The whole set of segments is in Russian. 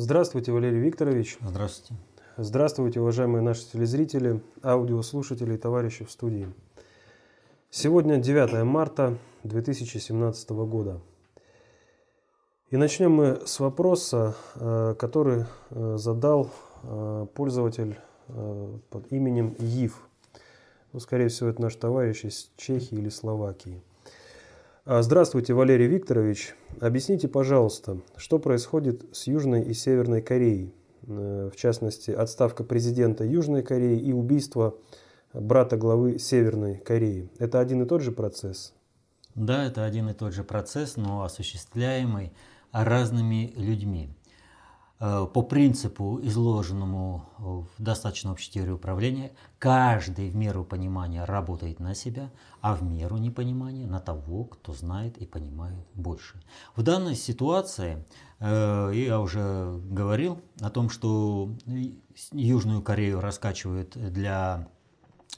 Здравствуйте, Валерий Викторович. Здравствуйте. Здравствуйте, уважаемые наши телезрители, аудиослушатели и товарищи в студии. Сегодня 9 марта 2017 года. И начнем мы с вопроса, э, который э, задал э, пользователь под именем Ив. Ну, скорее всего, это наш товарищ из Чехии или Словакии. А, здравствуйте, Валерий Викторович. Объясните, пожалуйста, что происходит с Южной и Северной Кореей? Э, в частности, отставка президента Южной Кореи и убийство брата главы Северной Кореи. Это один и тот же процесс? Да, это один и тот же процесс, но осуществляемый разными людьми. Э, по принципу, изложенному в достаточно общей теории управления, каждый в меру понимания работает на себя, а в меру непонимания на того, кто знает и понимает больше. В данной ситуации э, я уже говорил о том, что Южную Корею раскачивают для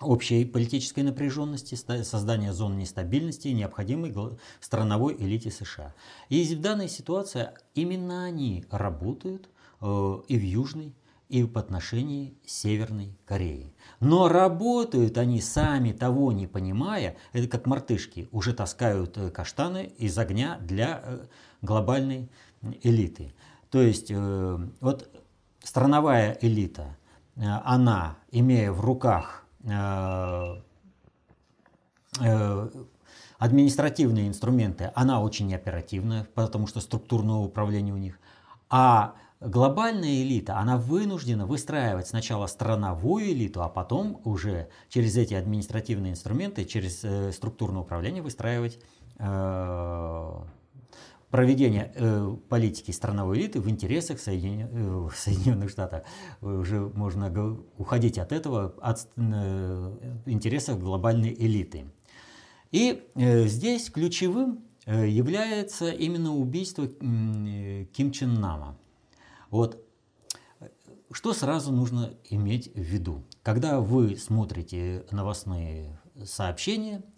общей политической напряженности, создания зон нестабильности, необходимой страновой элите США. И в данной ситуации именно они работают э, и в Южной, и в отношении Северной Кореи. Но работают они сами того не понимая, это как мартышки, уже таскают э, каштаны из огня для э, глобальной элиты. То есть вот страновая элита, она, имея в руках Э, э, административные инструменты, она очень оперативная, потому что структурное управление у них. А глобальная элита, она вынуждена выстраивать сначала страновую элиту, а потом уже через эти административные инструменты, через э, структурное управление выстраивать проведения э, политики страновой элиты в интересах Соедин... э, Соединенных Штатов. Уже можно уходить от этого, от э, интересов глобальной элиты. И э, здесь ключевым э, является именно убийство э, Ким Чен Нама. Вот. Что сразу нужно иметь в виду? Когда вы смотрите новостные сообщения –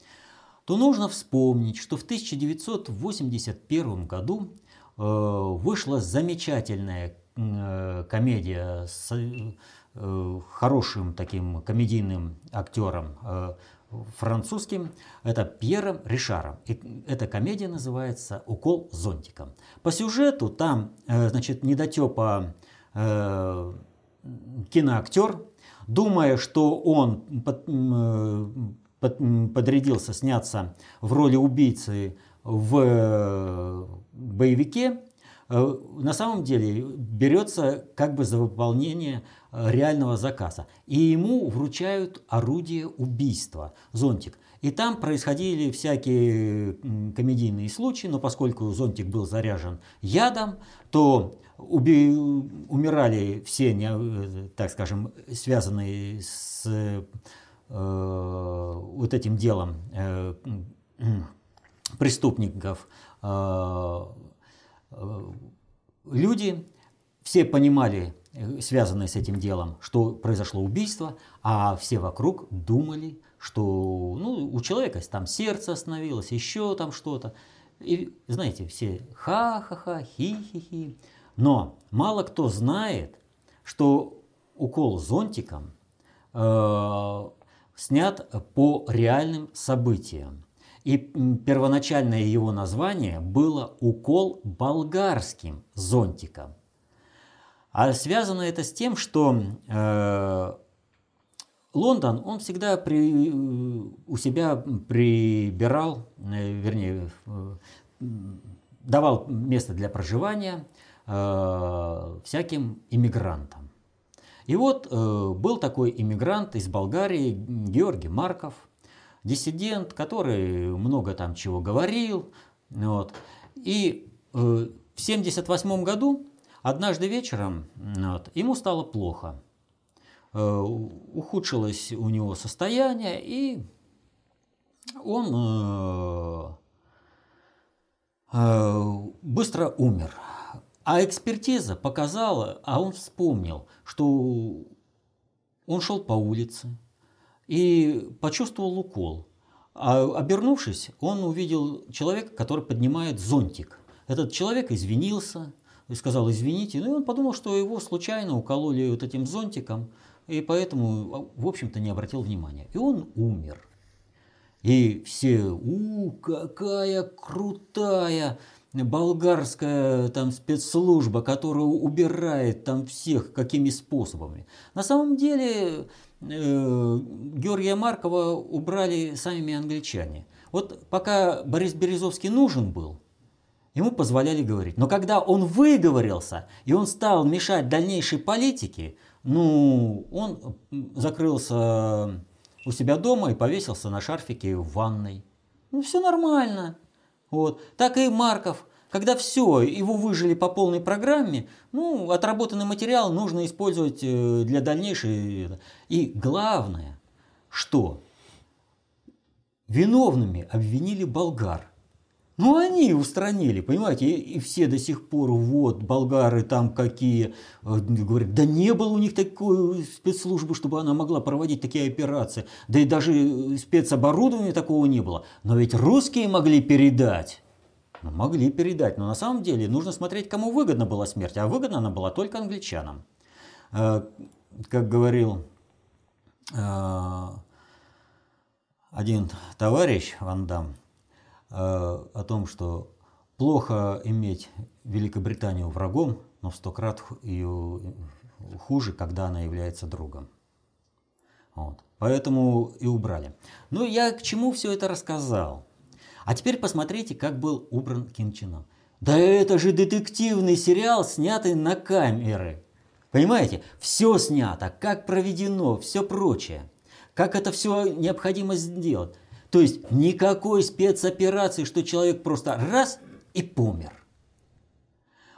то нужно вспомнить, что в 1981 году э, вышла замечательная э, комедия с э, хорошим таким комедийным актером французским, это Пьером Ришаром. И эта комедия называется «Укол зонтиком». По сюжету там, значит, недотепа киноактер, думая, что он подрядился сняться в роли убийцы в э, боевике, э, на самом деле берется как бы за выполнение э, реального заказа. И ему вручают орудие убийства, зонтик. И там происходили всякие комедийные случаи, но поскольку зонтик был заряжен ядом, то уби... умирали все, так скажем, связанные с Э, вот этим делом э, преступников э, люди все понимали, связанные с этим делом, что произошло убийство, а все вокруг думали, что ну, у человека там сердце остановилось, еще там что-то. И знаете, все ха-ха-ха, хи-хи-хи. Но мало кто знает, что укол зонтиком снят по реальным событиям. И первоначальное его название было «Укол болгарским зонтиком». А связано это с тем, что э, Лондон, он всегда при, у себя прибирал, э, вернее, э, давал место для проживания э, всяким иммигрантам. И вот э, был такой иммигрант из Болгарии, Георгий Марков, диссидент, который много там чего говорил. Вот. И э, в 1978 году однажды вечером вот, ему стало плохо. Э, ухудшилось у него состояние, и он э, э, быстро умер. А экспертиза показала, а он вспомнил, что он шел по улице и почувствовал укол. А обернувшись, он увидел человека, который поднимает зонтик. Этот человек извинился, сказал извините, ну и он подумал, что его случайно укололи вот этим зонтиком, и поэтому, в общем-то, не обратил внимания. И он умер. И все, у, какая крутая болгарская там спецслужба, которая убирает там всех какими способами. На самом деле э, Георгия Маркова убрали сами англичане. Вот пока Борис Березовский нужен был, ему позволяли говорить. Но когда он выговорился, и он стал мешать дальнейшей политике, ну, он закрылся у себя дома и повесился на шарфике в ванной. Ну, все нормально. Вот. Так и Марков. Когда все, его выжили по полной программе, ну, отработанный материал нужно использовать э, для дальнейшей. И главное, что виновными обвинили болгар. Ну, они устранили, понимаете, и, и все до сих пор, вот, болгары там какие, э, говорят, да не было у них такой спецслужбы, чтобы она могла проводить такие операции, да и даже э, спецоборудования такого не было. Но ведь русские могли передать. Ну, могли передать, но на самом деле нужно смотреть, кому выгодна была смерть, а выгодна она была только англичанам. Э, как говорил один товарищ Ван Дам, Э, о том, что плохо иметь Великобританию врагом, но в сто крат ее хуже, когда она является другом. Вот. Поэтому и убрали. Ну, я к чему все это рассказал? А теперь посмотрите, как был убран Ким Чен Ын. Да это же детективный сериал, снятый на камеры. Понимаете? Все снято, как проведено, все прочее. Как это все необходимо сделать. То есть никакой спецоперации, что человек просто раз и помер.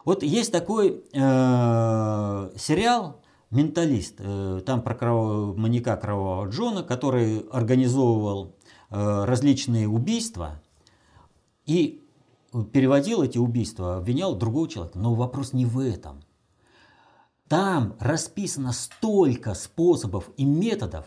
Вот есть такой э, сериал «Менталист», э, там про кровавого, маньяка Кровавого Джона, который организовывал э, различные убийства и переводил эти убийства, обвинял другого человека. Но вопрос не в этом. Там расписано столько способов и методов,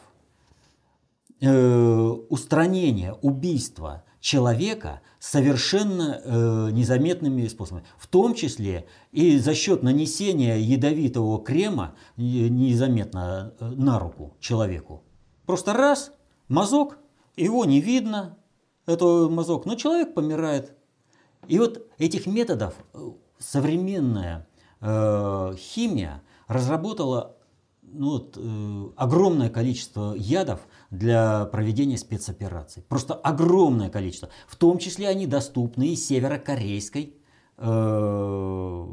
э, устранения, убийства человека совершенно э, незаметными способами. В том числе и за счет нанесения ядовитого крема незаметно э, на руку человеку. Просто раз, мазок, его не видно, это мазок, но человек помирает. И вот этих методов э, современная э, химия разработала ну, вот, э, огромное количество ядов для проведения спецопераций. Просто огромное количество. В том числе они доступны и северокорейской э,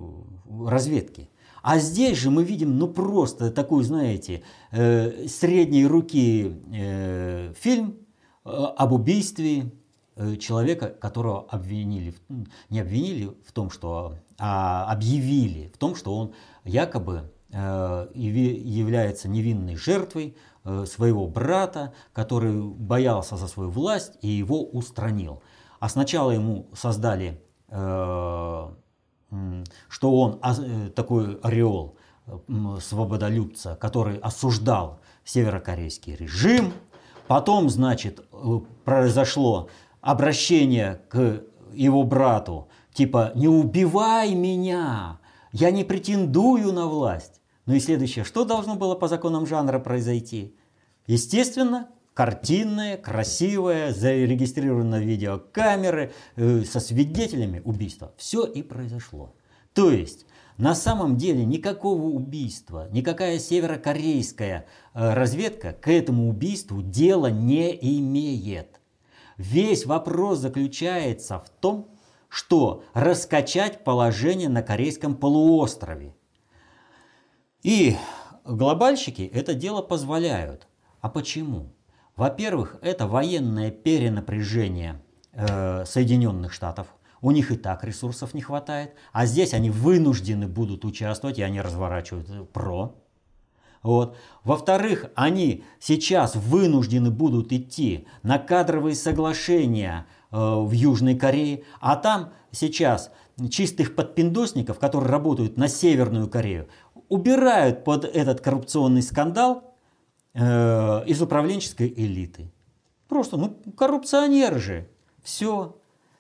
разведке. А здесь же мы видим, ну просто такой, знаете, э, средней руки э, фильм э, об убийстве э, человека, которого обвинили, не обвинили в том, что, а объявили в том, что он якобы Э, является невинной жертвой своего брата, который боялся за свою власть и его устранил. А сначала ему создали, э, что он такой ореол свободолюбца, который осуждал северокорейский режим. Потом, значит, произошло обращение к его брату, типа «не убивай меня, я не претендую на власть». Ну и следующее, что должно было по законам жанра произойти? Естественно, картинное, красивое, зарегистрировано видеокамеры, э, со свидетелями убийства. Все и произошло. То есть, на самом деле никакого убийства, никакая северокорейская э, разведка к этому убийству дела не имеет. Весь вопрос заключается в том, что раскачать положение на Корейском полуострове – и глобальщики это дело позволяют. А почему? Во-первых, это военное перенапряжение э, Соединенных Штатов. У них и так ресурсов не хватает. А здесь они вынуждены будут участвовать, и они разворачивают ПРО. Вот. Во-вторых, они сейчас вынуждены будут идти на кадровые соглашения э, в Южной Корее, а там сейчас чистых подпиндосников, которые работают на Северную Корею, убирают под этот коррупционный скандал э, из управленческой элиты. Просто, ну, коррупционеры же. Все.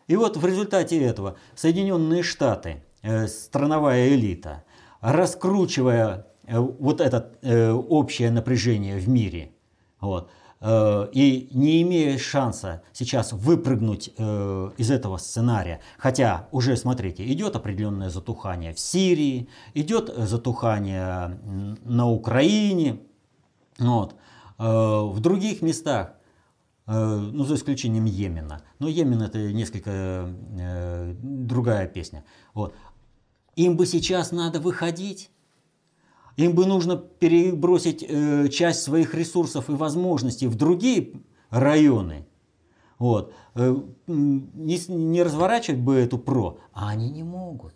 И вот в результате этого Соединенные Штаты э, страновая элита, раскручивая э, вот это э, общее напряжение в мире, вот, и не имея шанса сейчас выпрыгнуть э, из этого сценария, хотя уже, смотрите, идет определенное затухание в Сирии, идет затухание на Украине, вот, э, в других местах Э, ну, за исключением Йемена. Но Йемен это несколько э, другая песня. Вот. Им бы сейчас надо выходить, им бы нужно перебросить э, часть своих ресурсов и возможностей в другие районы. Вот. Э, не, не разворачивать бы эту ПРО, а они не могут.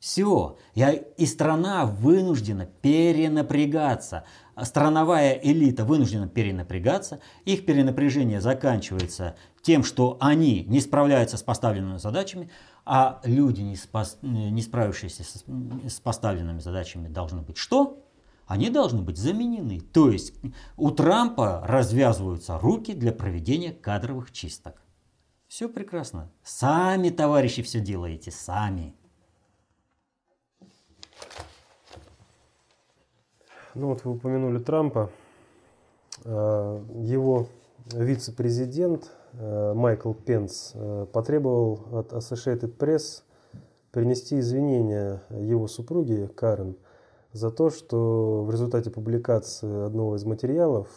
Все. Я, и страна вынуждена перенапрягаться. Страновая элита вынуждена перенапрягаться. Их перенапряжение заканчивается тем, что они не справляются с поставленными задачами, а люди, не, спас, не справившиеся с, с поставленными задачами, должны быть что? Они должны быть заменены. То есть у Трампа развязываются руки для проведения кадровых чисток. Все прекрасно. Сами, товарищи, все делаете, сами. Ну вот вы упомянули Трампа. Э, его вице-президент Майкл Пенс э, потребовал от Associated Press принести извинения его супруге Карен за то, что в результате публикации одного из материалов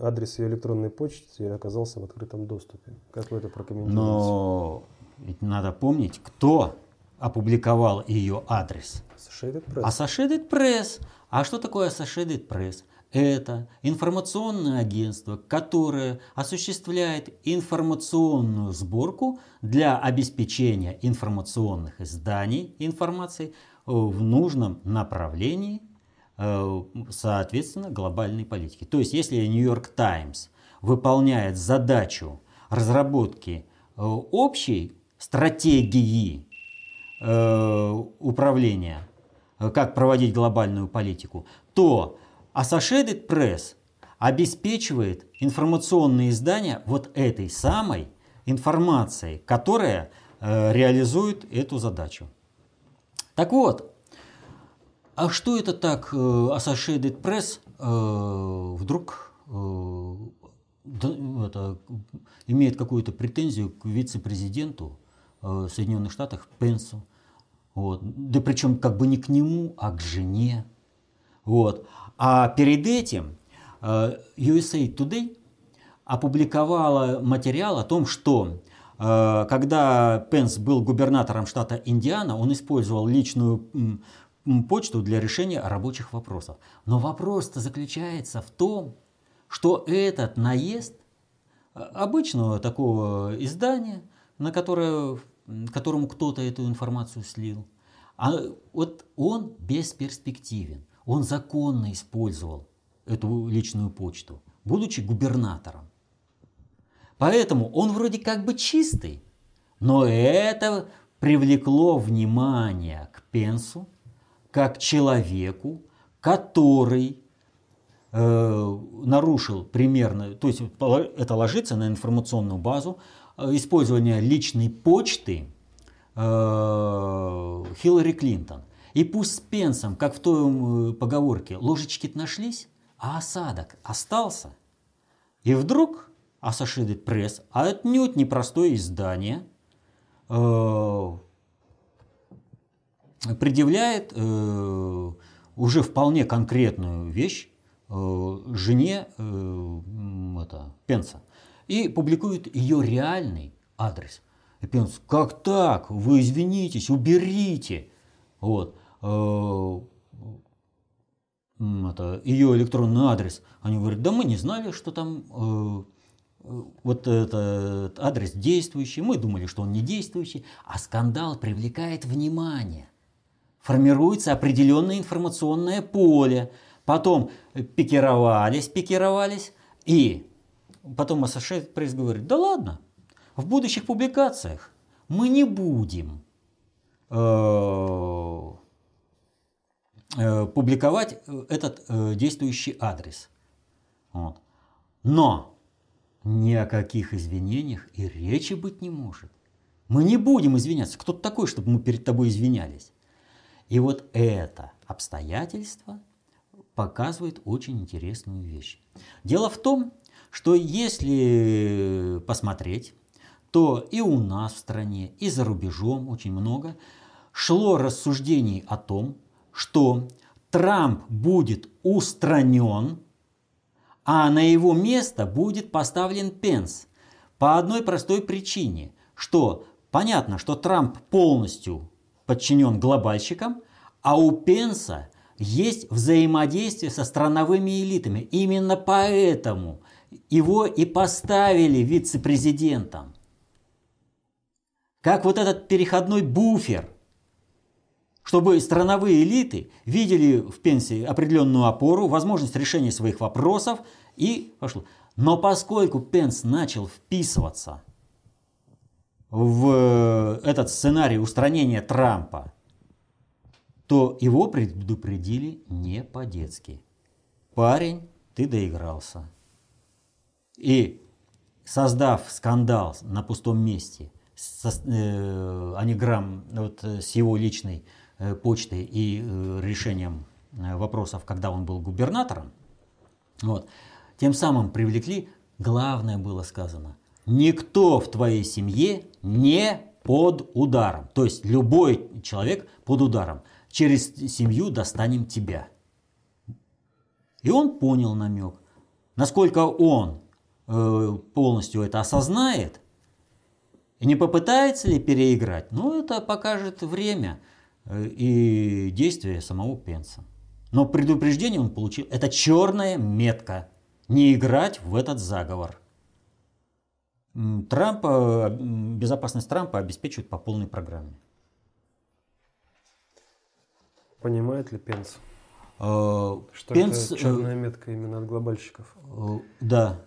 адрес ее электронной почты оказался в открытом доступе. Как вы это прокомментируете? Но ведь надо помнить, кто опубликовал ее адрес. Associated Press. Associated Press. А что такое Associated Press? Это информационное агентство, которое осуществляет информационную сборку для обеспечения информационных изданий информации в нужном направлении, э, соответственно, глобальной политики. То есть, если Нью-Йорк Таймс выполняет задачу разработки э, общей стратегии э, управления Э, как проводить глобальную политику, то Associated Press обеспечивает информационные издания вот этой самой информацией, которая э, реализует эту задачу. Так вот, а что это так э, Associated Press э, вдруг э, это, имеет какую-то претензию к вице-президенту э, Соединенных Штатов Пенсу? Вот. Да причем как бы не к нему, а к жене. Вот. А перед этим э, USA Today опубликовала материал о том, что э, когда Пенс был губернатором штата Индиана, он использовал личную почту для решения рабочих вопросов. Но вопрос-то заключается в том, что этот наезд э, обычного такого издания, на которое которому кто-то эту информацию слил. А вот он бесперспективен. Он законно использовал эту личную почту, будучи губернатором. Поэтому он вроде как бы чистый, но это привлекло внимание к Пенсу как человеку, который э, нарушил примерно, то есть это ложится на информационную базу, Э, использования личной почты э, Хиллари Клинтон. И пусть с Пенсом, как в той э, поговорке, ложечки нашлись, а осадок остался. И вдруг Associated Press, а отнюдь непростое издание, предъявляет уже вполне конкретную вещь жене это, Пенса и публикует ее реальный адрес. И Пенс, как так? Вы извинитесь, уберите. Вот. Э, это, ее электронный адрес. Они говорят, да мы не знали, что там э, э, вот этот адрес действующий, мы думали, что он не действующий, а скандал привлекает внимание. Формируется определенное информационное поле, потом пикировались, пикировались, и потом Associated Press говорит, да ладно, в будущих публикациях мы не будем публиковать этот э, действующий адрес. Вот. Но ни о каких извинениях и речи быть не может. Мы не будем извиняться. Кто ты такой, чтобы мы перед тобой извинялись? И вот это обстоятельство показывает очень интересную вещь. Дело в том, что если посмотреть, то и у нас в стране, и за рубежом очень много шло рассуждений о том, что Трамп будет устранен, а на его место будет поставлен Пенс. По одной простой причине, что понятно, что Трамп полностью подчинен глобальщикам, а у Пенса есть взаимодействие со страновыми элитами. Именно поэтому его и поставили вице-президентом. Как вот этот переходной буфер, чтобы страновые элиты видели в пенсии определенную опору, возможность решения своих вопросов и пошло. Но поскольку Пенс начал вписываться в этот сценарий устранения Трампа, то его предупредили не по-детски. Парень, ты доигрался. И создав скандал на пустом месте со, э, аниграмм вот, с его личной э, почтой и э, решением э, вопросов, когда он был губернатором, вот, тем самым привлекли, главное было сказано, никто в твоей семье не под ударом. То есть любой человек под ударом. Через семью достанем тебя. И он понял намек. Насколько он полностью это осознает, и не попытается ли переиграть, ну это покажет время и действия самого Пенса. Но предупреждение он получил. Это черная метка. Не играть в этот заговор. Трампа, безопасность Трампа обеспечивают по полной программе. Понимает ли Пенс? Э, Что Пенс, это черная метка именно от глобальщиков? э, Да.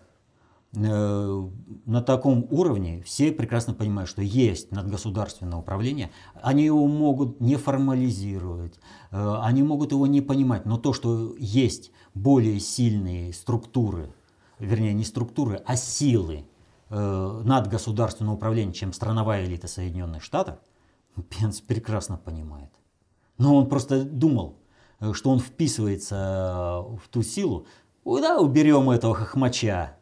Э, На таком уровне все прекрасно понимают, что есть надгосударственное управление. Они его могут не формализировать, э, они могут его не понимать. Но то, что есть более сильные структуры, вернее не структуры, а силы э, надгосударственного управления, чем страновая элита Соединенных Штатов, Пенс прекрасно понимает. Но он просто думал, что он вписывается в ту силу. «Ой, Да, уберем этого хохмача.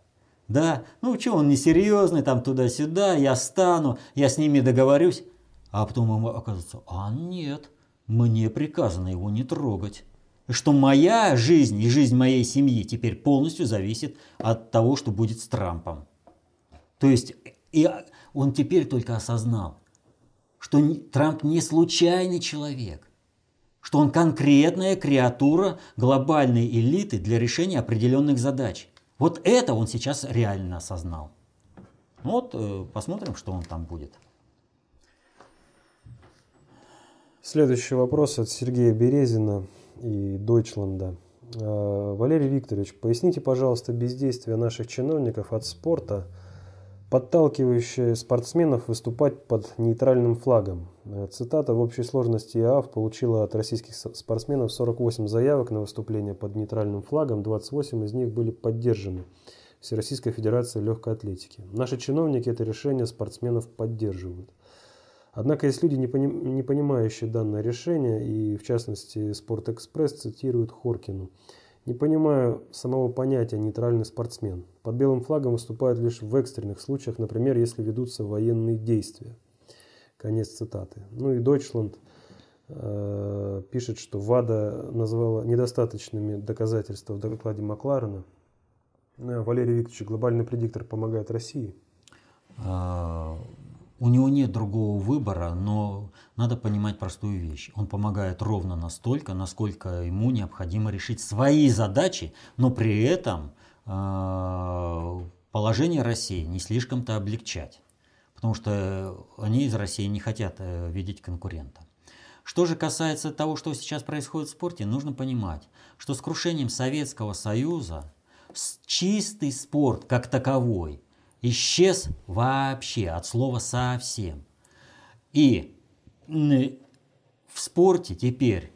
Да, ну что, он несерьезный, там туда-сюда, я стану, я с ними договорюсь. А потом ему оказывается, а нет, мне приказано его не трогать. Что моя жизнь и жизнь моей семьи теперь полностью зависит от того, что будет с Трампом. То есть и он теперь только осознал, что Трамп не случайный человек, что он конкретная креатура глобальной элиты для решения определенных задач. Вот это он сейчас реально осознал. Ну Вот э, посмотрим, что он там будет. Следующий вопрос от Сергея Березина и Дойчланда. Э, Валерий Викторович, поясните, пожалуйста, бездействие наших чиновников от спорта, подталкивающее спортсменов выступать под нейтральным флагом. Э, Цитата в общей сложности ИАФ получила от российских спортсменов 48 заявок на выступление под нейтральным флагом, 28 из них были поддержаны Всероссийской Федерацией Легкой Атлетики. Наши чиновники это решение спортсменов поддерживают. Однако есть люди, не понимающие данное решение, и в частности Спортэкспресс цитирует Хоркину. Не понимаю самого понятия «нейтральный спортсмен». Под белым флагом выступают лишь в экстренных случаях, например, если ведутся военные действия. Конец цитаты. Ну и Дойчланд э, пишет, что ВАДА назвала недостаточными доказательства в докладе Макларена. Э, Валерий Викторович, глобальный предиктор помогает России. У него нет другого выбора, но надо понимать простую вещь. Он помогает ровно настолько, насколько ему необходимо решить свои задачи, но при этом а, положение России не слишком-то облегчать. Потому что они из России не хотят э, видеть конкурента. Что же касается того, что сейчас происходит в спорте, нужно понимать, что с крушением Советского Союза чистый спорт как таковой исчез вообще, от слова совсем. И м, в спорте теперь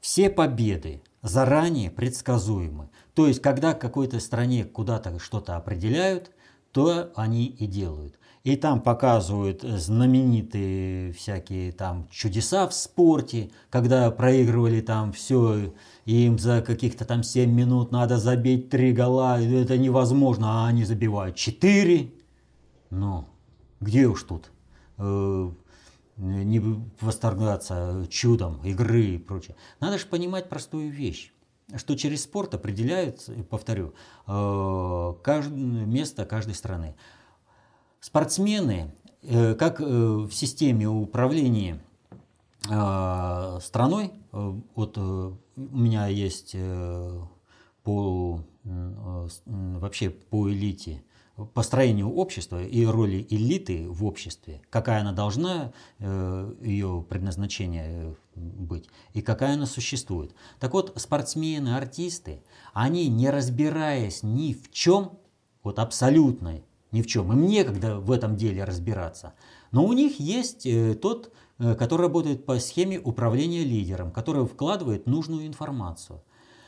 все победы заранее предсказуемы. То есть, когда какой-то стране куда-то что-то определяют, то они и делают. И там показывают знаменитые всякие там чудеса в спорте, когда проигрывали там все, им за каких-то там 7 минут надо забить 3 гола, это невозможно, а они забивают 4. Ну, где уж тут э, не восторгаться чудом игры и прочее. Надо же понимать простую вещь что через спорт определяют, повторю, э, место каждой страны. Спортсмены, э, как э, в системе управления страной, вот у меня есть по вообще по элите построению общества и роли элиты в обществе, какая она должна, э, ее предназначение э, быть, и какая она существует. Так вот, спортсмены, артисты, они, не разбираясь ни в чем, вот абсолютно ни в чем, им некогда в этом деле разбираться, но у них есть э, тот, который работает по схеме управления лидером, который вкладывает нужную информацию.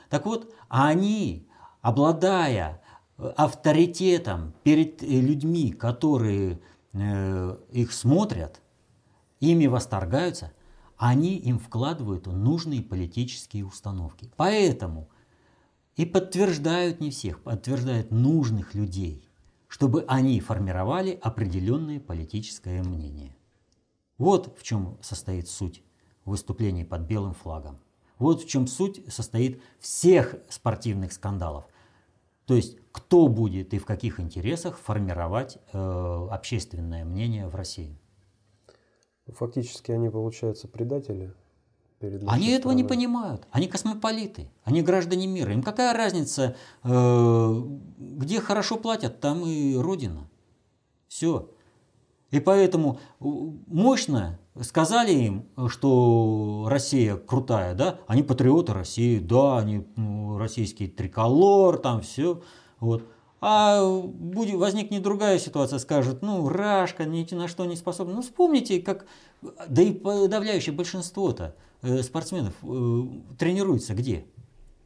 Так вот, они, обладая авторитетом перед э, людьми, которые э, их смотрят, ими восторгаются, они им вкладывают нужные политические установки. Поэтому и подтверждают не всех, подтверждают нужных людей, чтобы они формировали определенное политическое мнение. Вот в чем состоит суть выступлений под белым флагом. Вот в чем суть состоит всех спортивных скандалов – то есть кто будет и в каких интересах формировать э, общественное мнение в России? Фактически они, получаются, предатели. Перед они этого не понимают. Они космополиты, они граждане мира. Им какая разница, э, где хорошо платят, там и родина. Все. И поэтому мощно сказали им, что Россия крутая, да, они патриоты России, да, они ну, российский триколор, там все, вот. А будет, возникнет другая ситуация, скажут, ну, Рашка ни на что не способна. Ну, вспомните, как, да и подавляющее большинство-то э, спортсменов э, тренируется где?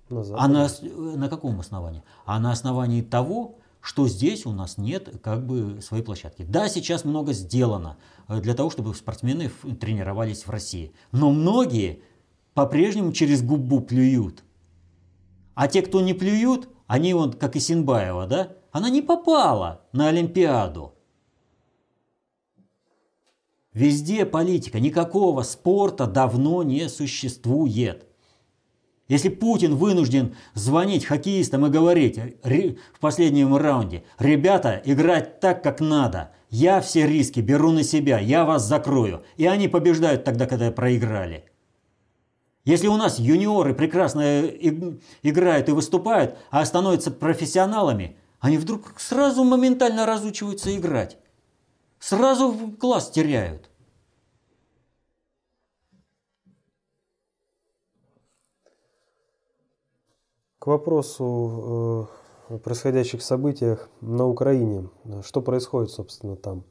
На а на, на каком основании? А на основании того, что здесь у нас нет как бы своей площадки. Да, сейчас много сделано э, для того, чтобы спортсмены тренировались в России. Но многие по-прежнему через губу плюют. А те, кто не плюют, они вот, как и Синбаева, да, она не попала на Олимпиаду. Везде политика, никакого спорта давно не существует. Если Путин вынужден звонить хоккеистам и говорить в последнем раунде, ребята, играть так, как надо, я все риски беру на себя, я вас закрою, и они побеждают тогда, когда проиграли. Если у нас юниоры прекрасно играют и выступают, а становятся профессионалами, они вдруг сразу моментально разучиваются играть. Сразу класс теряют. К вопросу о происходящих событиях на Украине. Что происходит, собственно, там?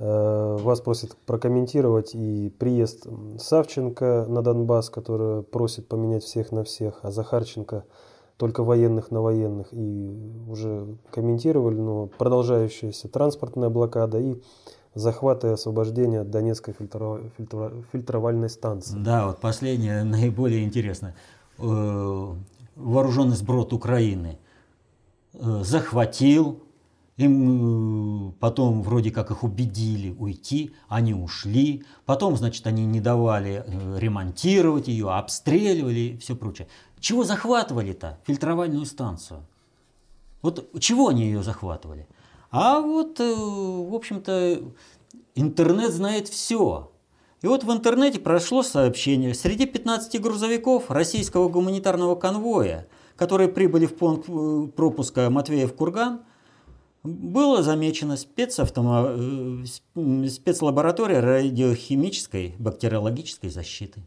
Э, вас просят прокомментировать и приезд Савченко на Донбасс, который просит поменять всех на всех, а Захарченко только военных на военных. И уже комментировали, но продолжающаяся транспортная блокада и захват и освобождение Донецкой фильтро, фильтро, фильтровальной станции. Да, вот последнее наиболее интересно. Э, вооруженный сброд Украины э, захватил, им э, потом вроде как их убедили уйти, они ушли, потом, значит, они не давали ремонтировать ее, обстреливали и все прочее. Чего захватывали-то фильтровальную станцию? Вот чего они ее захватывали? А вот, в общем-то, интернет знает все. И вот в интернете прошло сообщение. Среди 15 грузовиков российского гуманитарного конвоя, которые прибыли в пункт э, пропуска Матвеев-Курган, было замечено спецавтомо... Э, спецлаборатория радиохимической бактериологической защиты.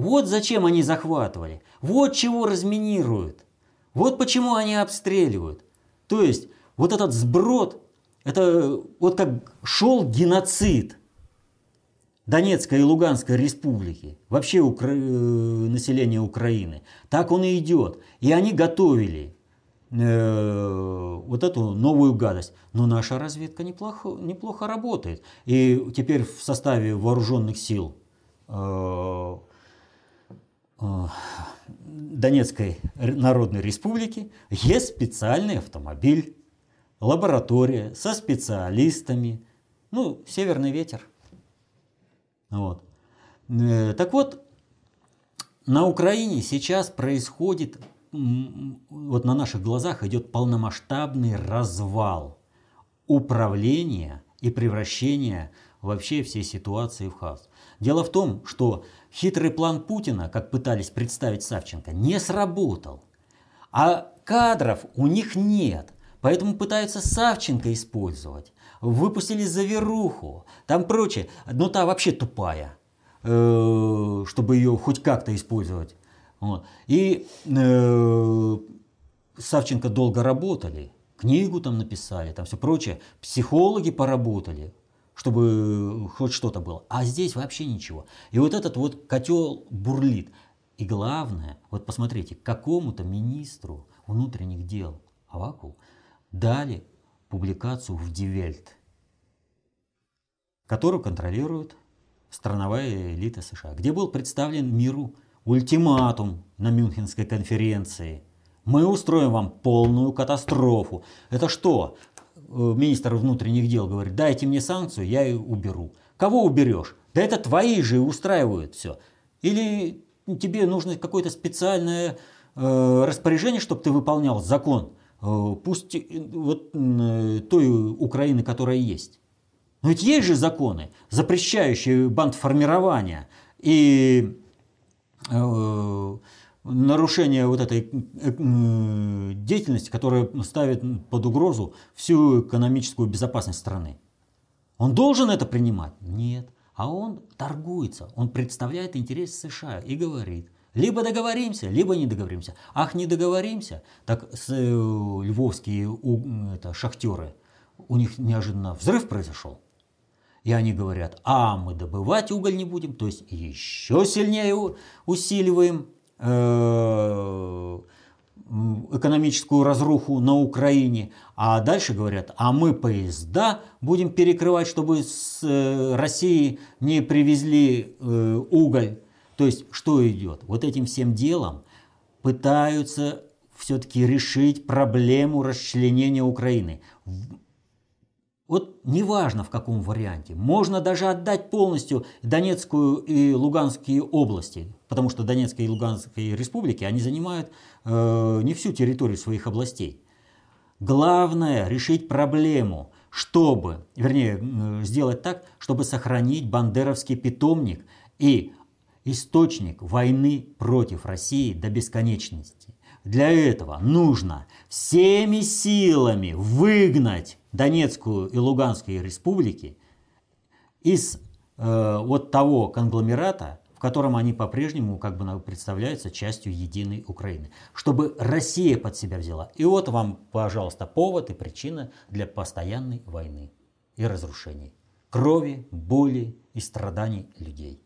Вот зачем они захватывали. Вот чего разминируют. Вот почему они обстреливают. То есть вот этот сброд, это вот как шел геноцид Донецкой и Луганской республики, вообще Укра... Э, населения Украины. Так он и идет. И они готовили э, вот эту новую гадость. Но наша разведка неплохо, неплохо работает. И теперь в составе вооруженных сил э, Донецкой Народной Республики есть специальный автомобиль, лаборатория со специалистами, ну, северный ветер. Вот. Э, так вот, на Украине сейчас происходит, вот на наших глазах идет полномасштабный развал управления и превращения вообще всей ситуации в хаос. Дело в том, что хитрый план Путина, как пытались представить Савченко, не сработал. А кадров у них нет. Поэтому пытаются Савченко использовать. Выпустили заверуху, там прочее. Но та вообще тупая, э, чтобы ее хоть как-то использовать. И э, Савченко долго работали, книгу там написали, там все прочее. Психологи поработали, чтобы хоть что-то было. А здесь вообще ничего. И вот этот вот котел бурлит. И главное, вот посмотрите, какому-то министру внутренних дел Аваку дали публикацию в Дивельт, которую контролирует страновая элита США, где был представлен миру ультиматум на Мюнхенской конференции. Мы устроим вам полную катастрофу. Это что? Э, министр внутренних дел говорит, дайте мне санкцию, я ее уберу. Кого уберешь? Да это твои же устраивают все. Или тебе нужно какое-то специальное э, распоряжение, чтобы ты выполнял закон. Э, пусть э, вот э, той Украины, которая есть. Но ведь есть же законы, запрещающие бандформирование и э, нарушение вот этой э, деятельности, которая ставит под угрозу всю экономическую безопасность страны. Он должен это принимать? Нет. А он торгуется, он представляет интересы США и говорит – либо договоримся, либо не договоримся. Ах, не договоримся, так с, э, львовские у, это, шахтеры, у них неожиданно взрыв произошел. И они говорят, а мы добывать уголь не будем, то есть еще сильнее усиливаем э, экономическую разруху на Украине. А дальше говорят, а мы поезда будем перекрывать, чтобы с э, России не привезли э, уголь. То есть что идет? Вот этим всем делом пытаются все-таки решить проблему расчленения Украины. Вот неважно в каком варианте. Можно даже отдать полностью Донецкую и Луганские области, потому что Донецкая и Луганская республики, они занимают э, не всю территорию своих областей. Главное решить проблему, чтобы, вернее, сделать так, чтобы сохранить бандеровский питомник и источник войны против России до бесконечности. Для этого нужно всеми силами выгнать Донецкую и Луганскую республики из э, вот того конгломерата, в котором они по-прежнему как бы представляются частью единой Украины, чтобы Россия под себя взяла. И вот вам, пожалуйста, повод и причина для постоянной войны и разрушений, крови, боли и страданий людей.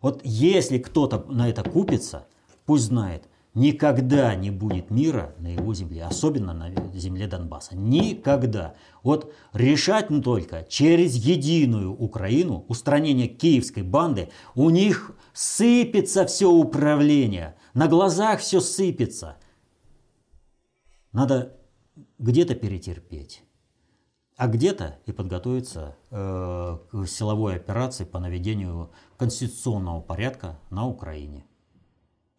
Вот если кто-то на это купится, пусть знает, никогда не будет мира на его земле, особенно на земле Донбасса. Никогда. Вот решать ну, только через единую Украину, устранение киевской банды, у них сыпется все управление, на глазах все сыпется. Надо где-то перетерпеть а где-то и подготовиться э, к силовой операции по наведению конституционного порядка на Украине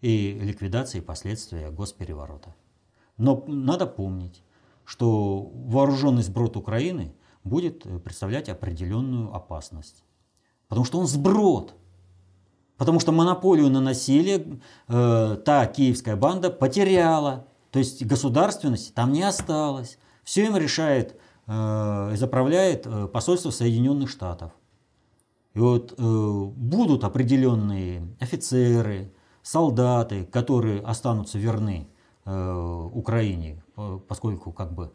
и ликвидации последствий госпереворота. Но надо помнить, что вооруженный сброд Украины будет представлять определенную опасность. Потому что он сброд. Потому что монополию на насилие э, та киевская банда потеряла. То есть государственности там не осталось. Все им решает Э, заправляет э, посольство Соединенных Штатов. И вот э, будут определенные офицеры, солдаты, которые останутся верны Украине, поскольку как бы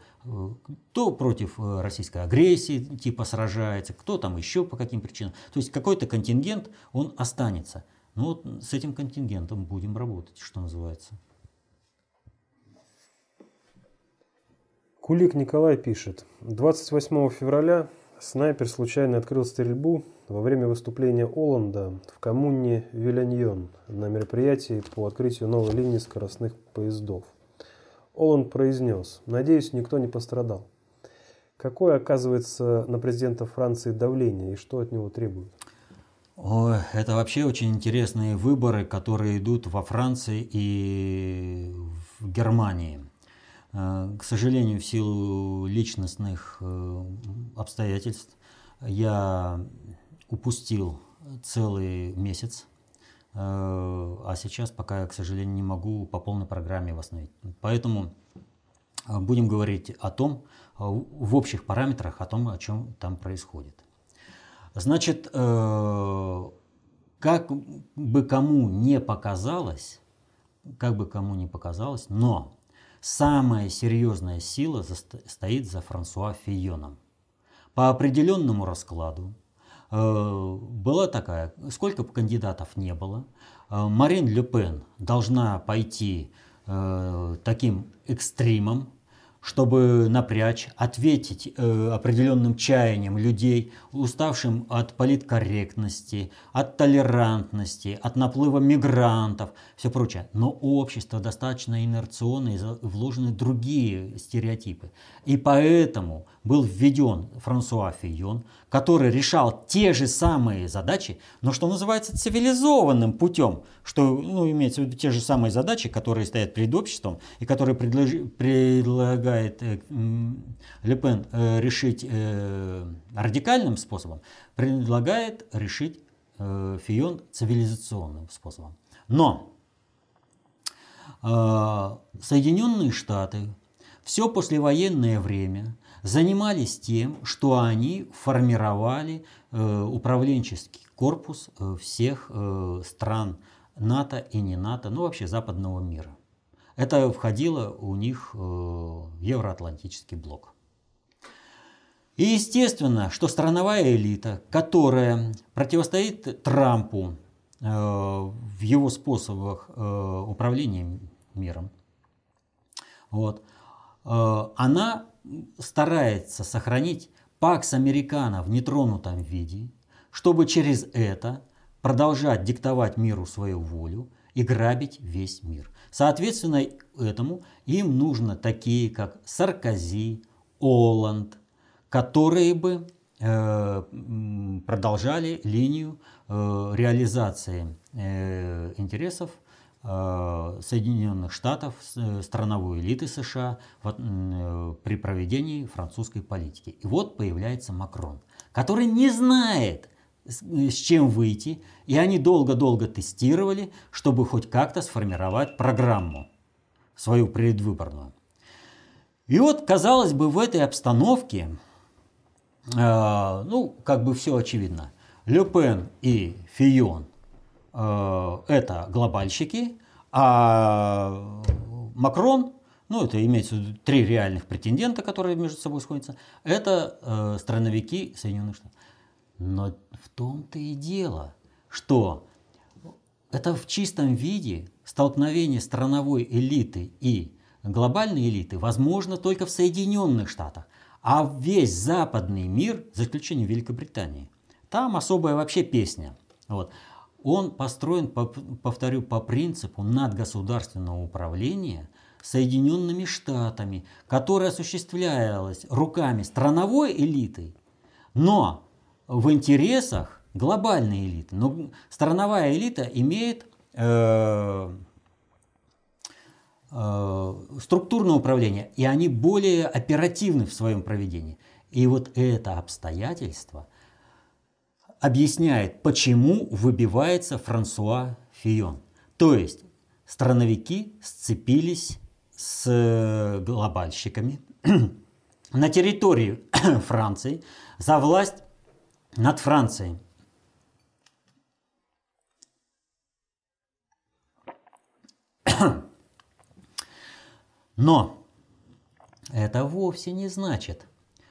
кто против российской агрессии типа сражается, кто там еще по каким причинам. То есть какой-то контингент, он останется. Ну вот с этим контингентом будем работать, что называется. Кулик Николай пишет. 28 февраля снайпер случайно открыл стрельбу во время выступления Оланда в коммуне Виляньон на мероприятии по открытию новой линии скоростных поездов. Оланд произнес, надеюсь, никто не пострадал. Какое оказывается на президента Франции давление и что от него требуют? Ой, это вообще очень интересные выборы, которые идут во Франции и в Германии. Э, к сожалению, в силу личностных э, обстоятельств я упустил целый месяц, э, а сейчас пока к сожалению, не могу по полной программе восстановить. Поэтому будем говорить о том, в общих параметрах, о том, о чем там происходит. Значит, как бы кому не показалось, как бы кому не показалось, но самая серьезная сила стоит за Франсуа Фийоном. По определенному раскладу э, была такая, сколько бы кандидатов не было, э, Марин Ле Пен должна пойти э, таким экстримом, чтобы напрячь, ответить э, определенным чаяниям людей, уставшим от политкорректности, от толерантности, от наплыва мигрантов, все прочее. Но общество достаточно инерционное, вложены другие стереотипы. И поэтому был введен Франсуа Фийон, который решал те же самые задачи, но что называется цивилизованным путем, что ну, имеется в виду те же самые задачи, которые стоят перед обществом и которые предлож... предлагает э, Ле э, решить э, радикальным способом, предлагает решить Фион цивилизационным способом. Но Соединенные Штаты все послевоенное время занимались тем, что они формировали управленческий корпус всех стран НАТО и не НАТО, ну вообще западного мира. Это входило у них в Евроатлантический блок. И естественно, что страновая элита, которая противостоит Трампу в его способах управления миром, вот, она старается сохранить Пакс Американо в нетронутом виде, чтобы через это продолжать диктовать миру свою волю и грабить весь мир. Соответственно, этому им нужно такие, как Саркози, Оланд, которые бы э, продолжали линию э, реализации э, интересов Соединенных Штатов, страновой элиты США при проведении французской политики. И вот появляется Макрон, который не знает, с чем выйти, и они долго-долго тестировали, чтобы хоть как-то сформировать программу свою предвыборную. И вот, казалось бы, в этой обстановке, ну, как бы все очевидно. Ле и Фион Э, это глобальщики, а Макрон, ну это имеется в виду три реальных претендента, которые между собой сходятся, это э, страновики Соединенных Штатов. Но в том-то и дело, что это в чистом виде столкновение страновой элиты и глобальной элиты возможно только в Соединенных Штатах. А весь западный мир, за исключением Великобритании, там особая вообще песня. Вот. Он построен, повторю, по принципу надгосударственного управления Соединенными Штатами, которое осуществлялось руками страновой элиты, но в интересах глобальной элиты. Но страновая элита имеет э, э, структурное управление, и они более оперативны в своем проведении. И вот это обстоятельство объясняет, почему выбивается Франсуа Фион. То есть страновики сцепились с э, глобальщиками на территории Франции за власть над Францией. Но это вовсе не значит,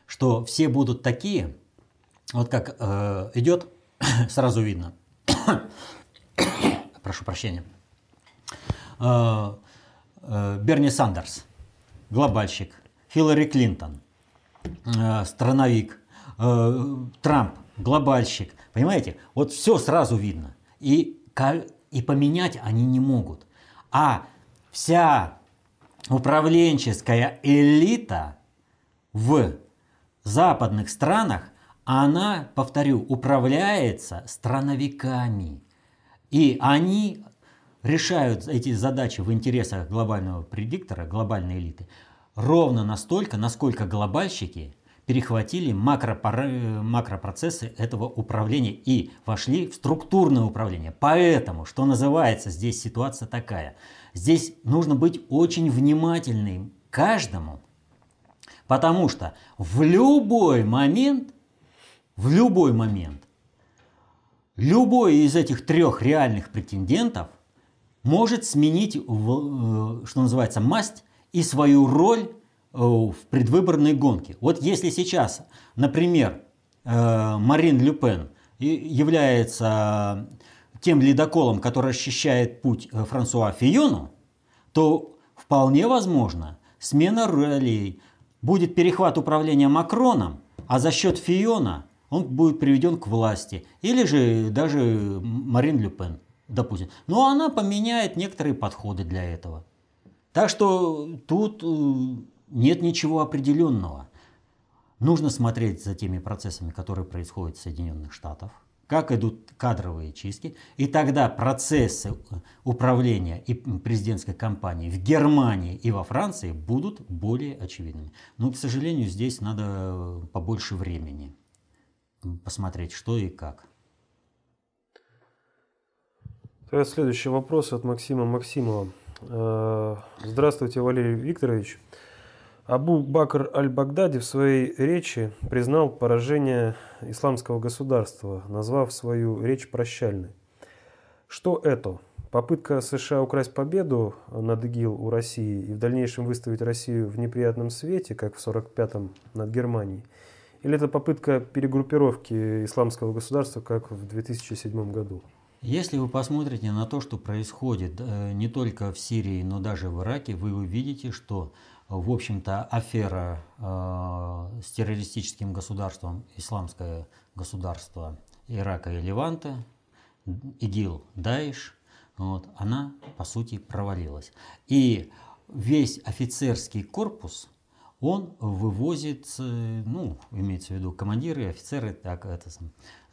что все будут такие, вот как э, идет, сразу видно. Прошу прощения. Э, э, Берни Сандерс, глобальщик. Хиллари Клинтон, э, страновик, э, Трамп, глобальщик. Понимаете? Вот все сразу видно. И, и поменять они не могут. А вся управленческая элита в западных странах, она, повторю, управляется страновиками. И они решают эти задачи в интересах глобального предиктора, глобальной элиты, ровно настолько, насколько глобальщики перехватили макропроцессы этого управления и вошли в структурное управление. Поэтому, что называется, здесь ситуация такая. Здесь нужно быть очень внимательным каждому, потому что в любой момент, в любой момент, любой из этих трех реальных претендентов может сменить, э, что называется, масть и свою роль в предвыборной гонке. Вот если сейчас, например, э, Марин Люпен является тем ледоколом, который расчищает путь э, Франсуа Фиону, то вполне возможно смена ролей. Будет перехват управления Макроном, а за счет Фиона он будет приведен к власти. Или же даже Марин Люпен, допустим. Но она поменяет некоторые подходы для этого. Так что тут нет ничего определенного. Нужно смотреть за теми процессами, которые происходят в Соединенных Штатах, как идут кадровые чистки, и тогда процессы управления и президентской кампании в Германии и во Франции будут более очевидными. Но, к сожалению, здесь надо побольше времени посмотреть, что и как. Тогда следующий вопрос от Максима Максимова. Э, здравствуйте, Валерий Викторович. Абу Бакр аль-Багдади в своей речи признал поражение исламского государства, назвав свою речь прощальной. Что это? Попытка США украсть победу над ИГИЛ у России и в дальнейшем выставить Россию в неприятном свете, как в 45-м над Германией? Или это попытка перегруппировки исламского государства, как в 2007 году? Если вы посмотрите на то, что происходит э, не только в Сирии, но даже в Ираке, вы увидите, что в общем-то, афера э, с террористическим государством, исламское государство Ирака и Леванта, ИГИЛ, Даиш, вот, она, по сути, провалилась. И весь офицерский корпус – он вывозит, ну, имеется в виду командиры, офицеры, так, это,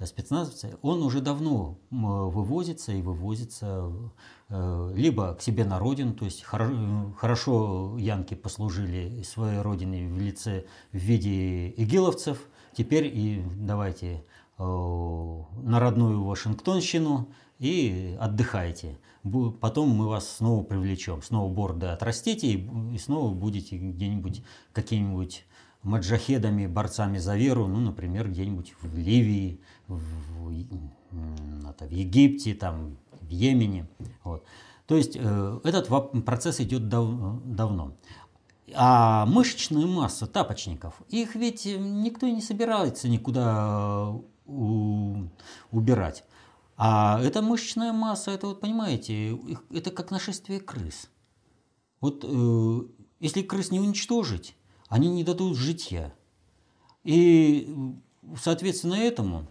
спецназовцы, он уже давно вывозится и вывозится э, либо к себе на родину, то есть хорошо янки послужили своей родине в лице, в виде игиловцев, теперь и давайте э, на родную Вашингтонщину и отдыхайте потом мы вас снова привлечем, снова борды отрастите и, и снова будете где-нибудь какими-нибудь маджахедами, борцами за веру, ну, например, где-нибудь в Ливии, в, это, в Египте, там, в Йемене. Вот. То есть э, этот процесс идет дав, давно. А мышечная масса тапочников, их ведь никто не собирается никуда э, убирать. А эта мышечная масса, это вот понимаете, это как нашествие крыс. Вот э, если крыс не уничтожить, они не дадут житья. И соответственно этому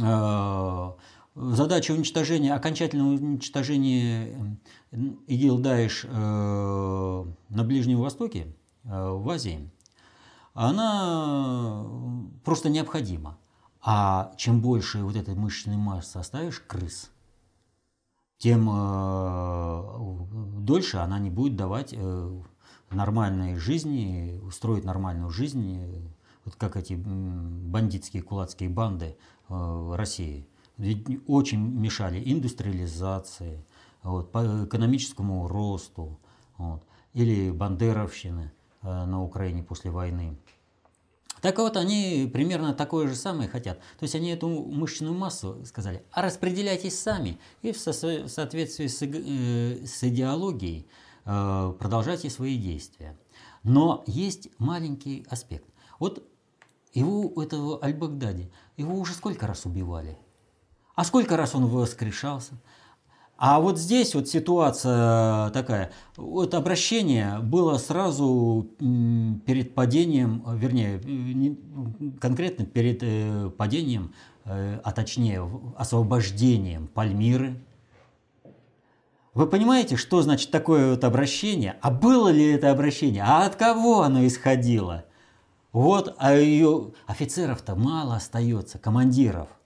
э, задача уничтожения, окончательного уничтожения ИГИЛ Даиш э, на Ближнем Востоке, э, в Азии, она просто необходима. А чем больше вот этой мышечной массы оставишь крыс, тем э, дольше она не будет давать э, нормальной жизни, устроить нормальную жизнь, вот как эти бандитские кулацкие банды э, России. Ведь очень мешали индустриализации, вот, по экономическому росту, вот, или бандеровщины э, на Украине после войны. Так вот, они примерно такое же самое хотят. То есть они эту мышечную массу сказали, а распределяйтесь сами и в соответствии с, э, с идеологией э, продолжайте свои действия. Но есть маленький аспект. Вот его, этого Аль-Багдади, его уже сколько раз убивали? А сколько раз он воскрешался? А вот здесь вот ситуация такая. Вот обращение было сразу перед падением, вернее, конкретно перед э, падением, э, а точнее освобождением Пальмиры. Вы понимаете, что значит такое вот обращение? А было ли это обращение? А от кого оно исходило? Вот, а ее офицеров-то мало остается, командиров –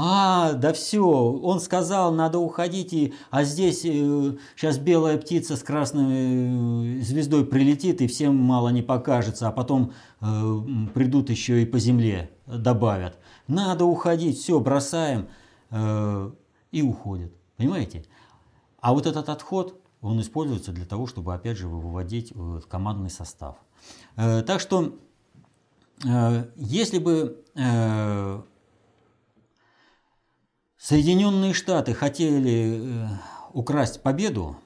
а, да все, он сказал, надо уходить, и, а здесь э, сейчас белая птица с красной э, звездой прилетит, и всем мало не покажется, а потом э, придут еще и по земле добавят. Надо уходить, все, бросаем э, и уходят. Понимаете? А вот этот отход, он используется для того, чтобы опять же выводить э, командный состав. Э, так что, э, если бы э, Соединенные Штаты хотели э, украсть победу,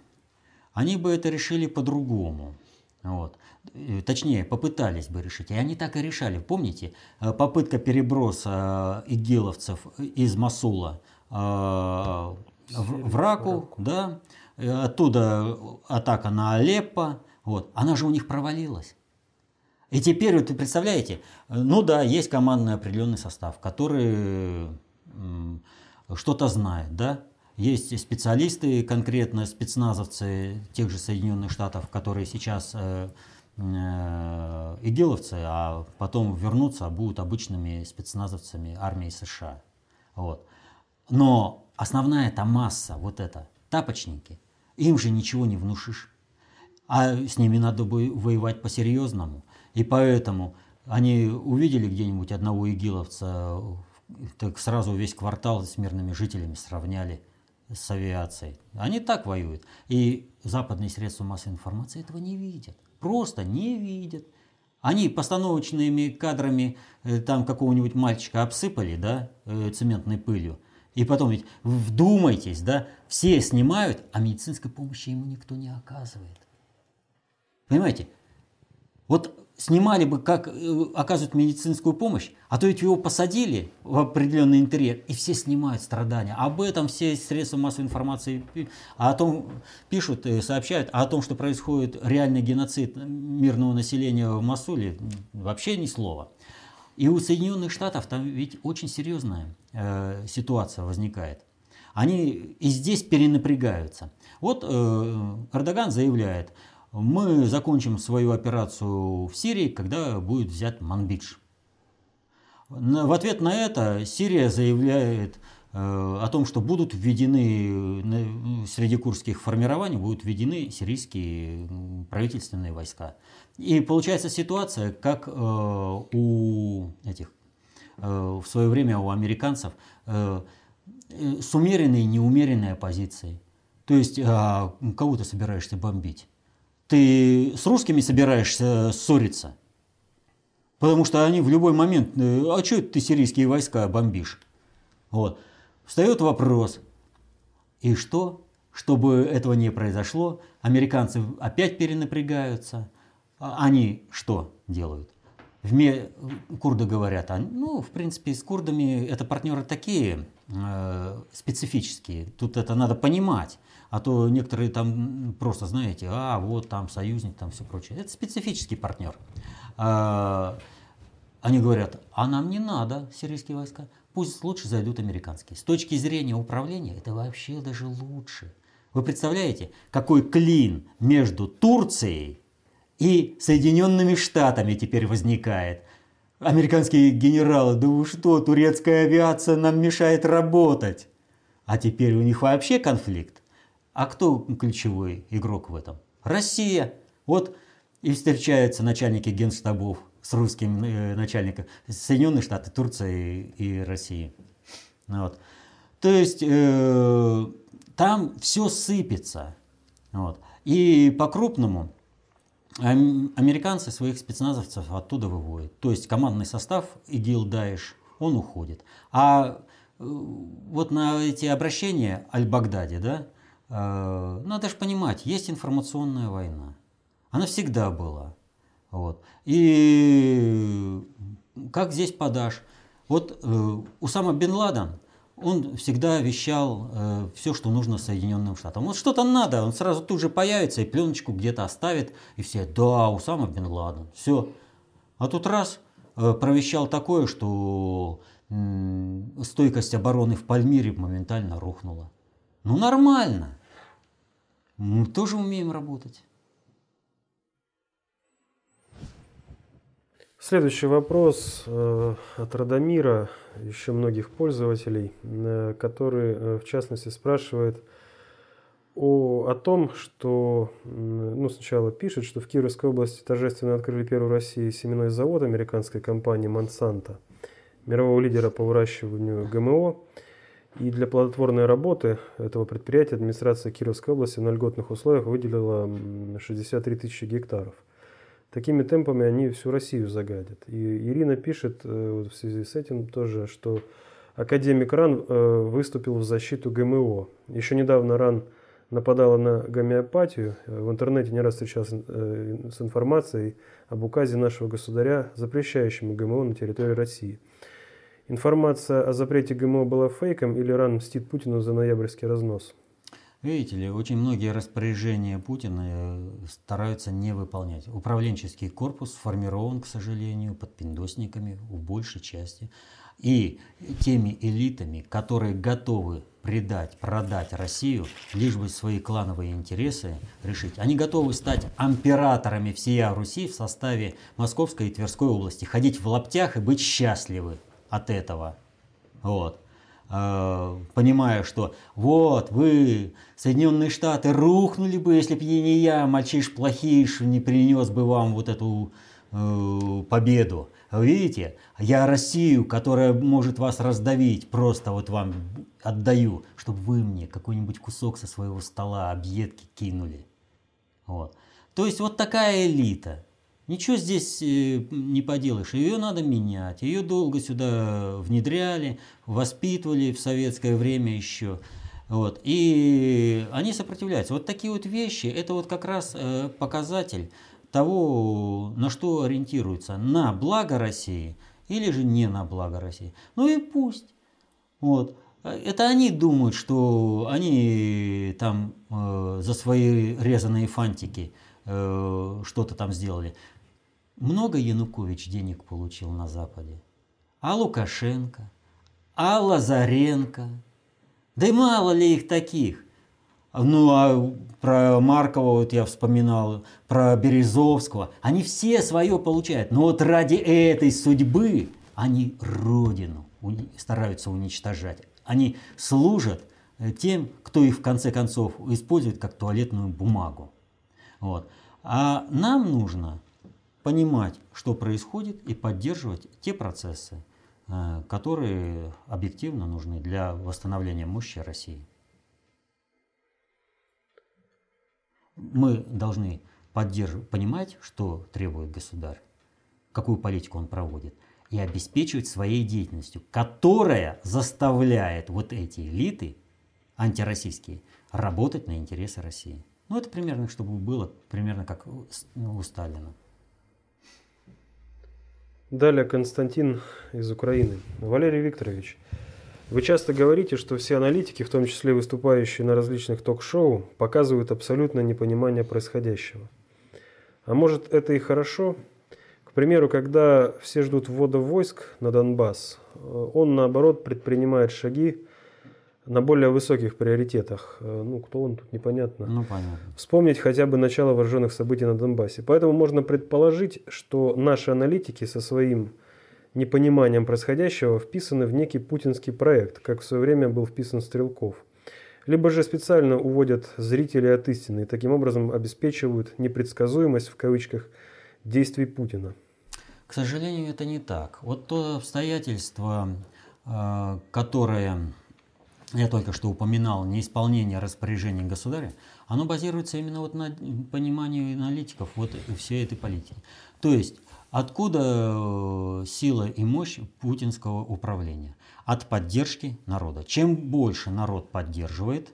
они бы это решили по-другому. Вот. Э, точнее, попытались бы решить. И они так и решали. Помните, э, попытка переброса игиловцев из Масула в, в Раку, да, оттуда атака на Алеппо, вот, она же у них провалилась. И теперь, вот, вы представляете, ну да, есть командный определенный состав, который что-то знает, да? Есть специалисты, конкретно спецназовцы тех же Соединенных Штатов, которые сейчас э, э, игиловцы, а потом вернутся, будут обычными спецназовцами армии США. Вот. Но основная эта масса, вот это, тапочники, им же ничего не внушишь. А с ними надо бы воевать по-серьезному. И поэтому они увидели где-нибудь одного игиловца так сразу весь квартал с мирными жителями сравняли с авиацией. Они так воюют. И западные средства массовой информации этого не видят. Просто не видят. Они постановочными кадрами э, там какого-нибудь мальчика обсыпали, да, э, цементной пылью. И потом ведь вдумайтесь, да, все снимают, а медицинской помощи ему никто не оказывает. Понимаете? Вот снимали бы, как э, оказывают медицинскую помощь, а то ведь его посадили в определенный интерьер, и все снимают страдания. Об этом все средства массовой информации а о том пишут, и сообщают, а о том, что происходит реальный геноцид мирного населения в Масуле, вообще ни слова. И у Соединенных Штатов там ведь очень серьезная э, ситуация возникает. Они и здесь перенапрягаются. Вот э, Эрдоган заявляет, мы закончим свою операцию в Сирии, когда будет взят Манбидж. В ответ на это Сирия заявляет э, о том, что будут введены среди курских формирований будут введены сирийские правительственные войска. И получается ситуация, как э, у этих э, в свое время у американцев с умеренной и неумеренной оппозицией. То есть а, кого ты собираешься бомбить? Ты с русскими собираешься ссориться? Потому что они в любой момент, э, а что ты сирийские войска бомбишь? Вот. Встает вопрос, и что? Чтобы этого не произошло, американцы опять перенапрягаются. А они что делают? В ме... Курды говорят, а, ну, в принципе, с курдами это партнеры такие э, специфические. Тут это надо понимать. А то некоторые там просто, знаете, а вот там союзник, там все прочее. Это специфический партнер. А, они говорят, а нам не надо сирийские войска, пусть лучше зайдут американские. С точки зрения управления это вообще даже лучше. Вы представляете, какой клин между Турцией и Соединенными Штатами теперь возникает? Американские генералы, да вы что, турецкая авиация нам мешает работать. А теперь у них вообще конфликт. А кто ключевой игрок в этом? Россия. Вот и встречаются начальники генштабов с русским э, начальником Соединенные Штаты, Турция и, и Россия. Вот. То есть э, там все сыпется. Вот. И по-крупному американцы своих спецназовцев оттуда выводят. То есть командный состав ИГИЛ, Даиш, он уходит. А э, вот на эти обращения Аль-Багдади, да, надо же понимать, есть информационная война. Она всегда была. Вот. И как здесь подашь? Вот э, Усама Бен Ладен, он всегда вещал э, все, что нужно Соединенным Штатам. Вот что-то надо, он сразу тут же появится и пленочку где-то оставит, и все, да, Усама Бен Ладен, все. А тут раз э, провещал такое, что э, стойкость обороны в Пальмире моментально рухнула. Ну нормально. Мы тоже умеем работать. Следующий вопрос э, от Радомира, еще многих пользователей, э, который э, в частности спрашивает о, о том, что, ну, сначала пишет, что в Кировской области торжественно открыли первый в России семенной завод американской компании Monsanto, мирового лидера по выращиванию ГМО. И для плодотворной работы этого предприятия администрация Кировской области на льготных условиях выделила 63 тысячи гектаров – Такими темпами они всю Россию загадят. И Ирина пишет э, в связи с этим тоже, что академик РАН э, выступил в защиту ГМО. Еще недавно РАН нападала на гомеопатию. В интернете не раз встречался э, с информацией об указе нашего государя, запрещающему ГМО на территории России. Информация о запрете ГМО была фейком или РАН мстит Путину за ноябрьский разнос? Видите ли, очень многие распоряжения Путина э, стараются не выполнять. Управленческий корпус сформирован, к сожалению, под пиндосниками в большей части. И теми элитами, которые готовы предать, продать Россию, лишь бы свои клановые интересы решить. Они готовы стать императорами всея Руси в составе Московской и Тверской области, ходить в лаптях и быть счастливы от этого. Вот. Э, понимая, что вот вы, Соединенные Штаты, рухнули бы, если бы не я, мальчиш плохиш, не принес бы вам вот эту э, победу. Видите, я Россию, которая может вас раздавить, просто вот вам отдаю, чтобы вы мне какой-нибудь кусок со своего стола объедки кинули. Вот. То есть вот такая элита. Ничего здесь э, не поделаешь, ее надо менять. Ее долго сюда внедряли, воспитывали в советское время еще. Вот. И они сопротивляются. Вот такие вот вещи, это вот как раз э, показатель того, на что ориентируются. На благо России или же не на благо России. Ну и пусть. Вот. Это они думают, что они там э, за свои резаные фантики э, что-то там сделали. Много Янукович денег получил на Западе. А Лукашенко, а Лазаренко. Да и мало ли их таких. Ну, а про Маркова вот я вспоминал, про Березовского. Они все свое получают. Но вот ради этой судьбы они Родину стараются уничтожать. Они служат э, тем, кто их в конце концов использует как туалетную бумагу. Вот. А нам нужно понимать, что происходит, и поддерживать те процессы, э, которые объективно нужны для восстановления мощи России. Мы должны поддерживать, понимать, что требует государь, какую политику он проводит, и обеспечивать своей деятельностью, которая заставляет вот эти элиты антироссийские работать на интересы России. Ну, это примерно, чтобы было примерно как у Сталина. Далее Константин из Украины. Валерий Викторович, вы часто говорите, что все аналитики, в том числе выступающие на различных ток-шоу, показывают абсолютное непонимание происходящего. А может это и хорошо? К примеру, когда все ждут ввода войск на Донбасс, он наоборот предпринимает шаги, на более высоких приоритетах. Э, ну, кто он тут, непонятно. Ну, понятно. Вспомнить хотя бы начало вооруженных событий на Донбассе. Поэтому можно предположить, что наши аналитики со своим непониманием происходящего вписаны в некий путинский проект, как в свое время был вписан Стрелков. Либо же специально уводят зрителей от истины и таким образом обеспечивают непредсказуемость в кавычках действий Путина. К сожалению, это не так. Вот то обстоятельство, э, которое я только что упоминал, неисполнение распоряжений государя, оно базируется именно вот на понимании аналитиков вот всей этой политики. То есть, откуда э, сила и мощь путинского управления? От поддержки народа. Чем больше народ поддерживает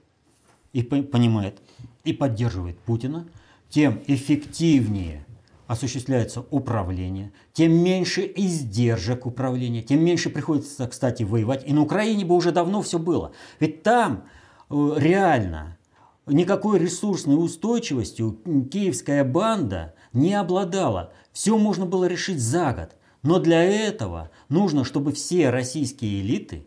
и понимает, и поддерживает Путина, тем эффективнее осуществляется управление, тем меньше издержек управления, тем меньше приходится, кстати, воевать. И на Украине бы уже давно все было. Ведь там э, реально никакой ресурсной устойчивостью киевская банда не обладала. Все можно было решить за год. Но для этого нужно, чтобы все российские элиты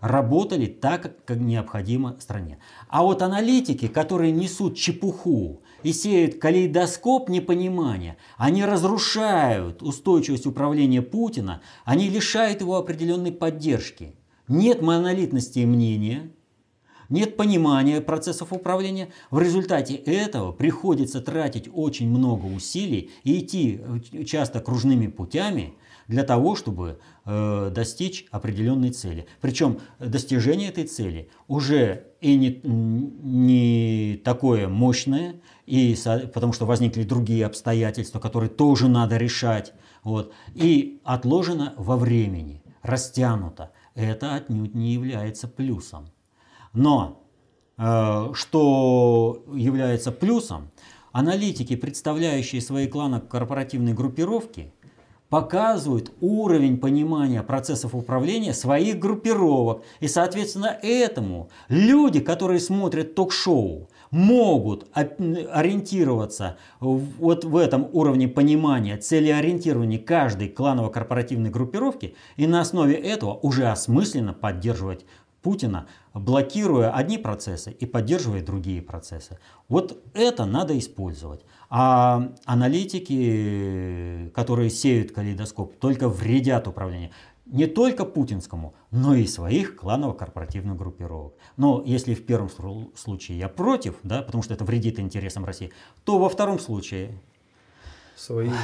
работали так, как необходимо стране. А вот аналитики, которые несут чепуху и сеют калейдоскоп непонимания, они разрушают устойчивость управления Путина, они лишают его определенной поддержки. Нет монолитности мнения, нет понимания процессов управления. В результате этого приходится тратить очень много усилий и идти э, часто кружными путями для того, чтобы э, достичь определенной цели. Причем достижение этой цели уже и не, не такое мощное, и, потому что возникли другие обстоятельства, которые тоже надо решать, вот, и отложено во времени, растянуто. Это отнюдь не является плюсом. Но э, что является плюсом, аналитики, представляющие свои кланы корпоративной группировки, показывают уровень понимания процессов управления своих группировок. И, соответственно, этому люди, которые смотрят ток-шоу, могут ориентироваться вот в этом уровне понимания, целеориентирования каждой кланово-корпоративной группировки и на основе этого уже осмысленно поддерживать Путина, блокируя одни процессы и поддерживая другие процессы. Вот это надо использовать. А аналитики, которые сеют калейдоскоп, только вредят управлению. Не только путинскому, но и своих кланово-корпоративных группировок. Но если в первом случае я против, да, потому что это вредит интересам России, то во втором случае... Свои же.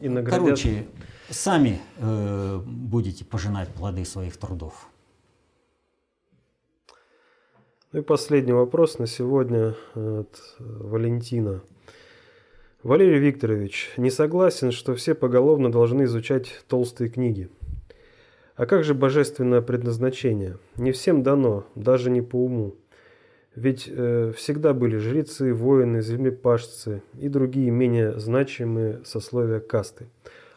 И наградят. Короче, сами э, будете пожинать плоды своих трудов. Ну и последний вопрос на сегодня от Валентина. Валерий Викторович, не согласен, что все поголовно должны изучать толстые книги. А как же божественное предназначение? Не всем дано, даже не по уму. Ведь э, всегда были жрецы, воины, землепашцы и другие менее значимые сословия касты.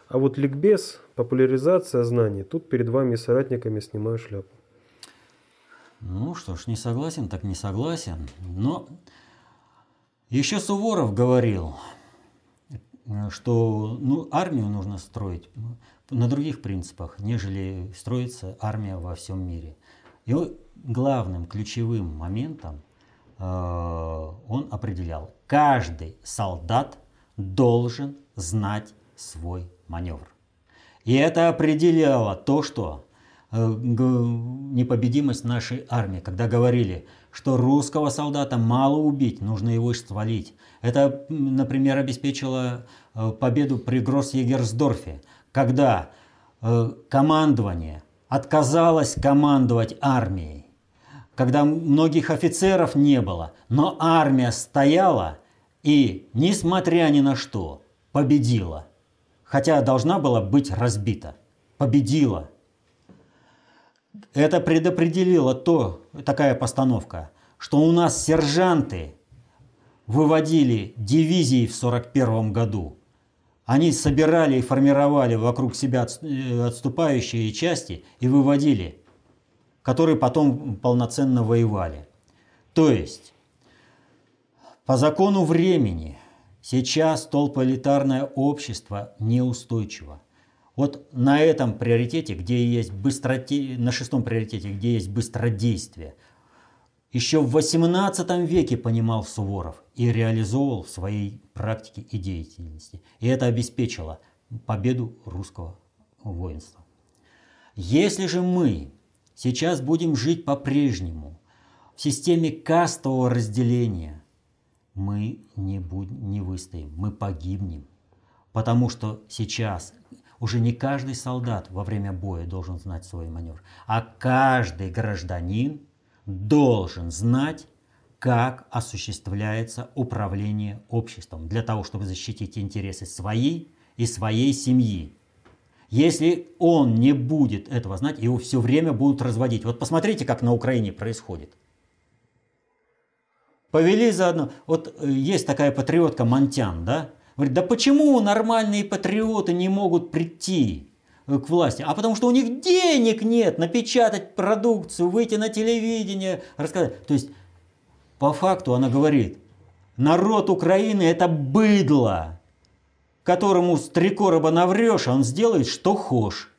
А вот ликбез, популяризация знаний, тут перед вами соратниками снимаю шляпу. Ну что ж, не согласен, так не согласен. Но еще Суворов говорил, что ну, армию нужно строить на других принципах, нежели строится армия во всем мире. И главным ключевым моментом э, он определял, каждый солдат должен знать свой маневр. И это определяло то, что непобедимость нашей армии, когда говорили, что русского солдата мало убить, нужно его свалить. Это, например, обеспечило э, победу при Гросс-Егерсдорфе, когда э, командование отказалось командовать армией, когда многих офицеров не было, но армия стояла и, несмотря ни на что, победила. Хотя должна была быть разбита. Победила – это предопределило то, такая постановка, что у нас сержанты выводили дивизии в 1941 году. Они собирали и формировали вокруг себя э, отступающие части и выводили, которые потом полноценно воевали. То есть, по закону времени сейчас толполитарное общество неустойчиво. Вот на этом приоритете, где есть быстроте, на шестом приоритете, где есть быстродействие, еще в 18 веке понимал Суворов и реализовывал в своей практике и деятельности. И это обеспечило победу русского воинства. Если же мы сейчас будем жить по-прежнему в системе кастового разделения, мы не, будь, не выстоим, мы погибнем. Потому что сейчас уже не каждый солдат во время боя должен знать свой маневр, а каждый гражданин должен знать, как осуществляется управление обществом для того, чтобы защитить интересы своей и своей семьи. Если он не будет этого знать, его все время будут разводить. Вот посмотрите, как на Украине происходит. Повели заодно. Вот э, есть такая патриотка Монтян, да? Говорит, да почему нормальные патриоты не могут прийти к власти? А потому что у них денег нет напечатать продукцию, выйти на телевидение, рассказать. То есть, по факту она говорит, народ Украины это быдло, которому с три короба наврешь, а он сделает, что хочешь.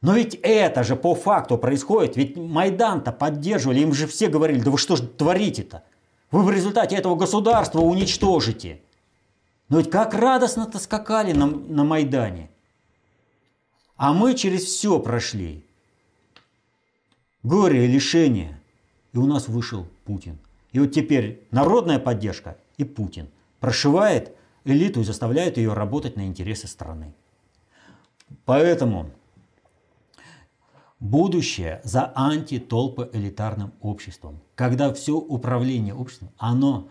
Но ведь это же по факту происходит. Ведь Майдан-то поддерживали, им же все говорили, да вы что же творите-то? Вы в результате этого государства уничтожите. Но ведь как радостно-то скакали на, на Майдане. А мы через все прошли. Горе и лишение. И у нас вышел Путин. И вот теперь народная поддержка и Путин прошивает элиту и заставляет ее работать на интересы страны. Поэтому Будущее за антитолпоэлитарным обществом, когда все управление обществом, оно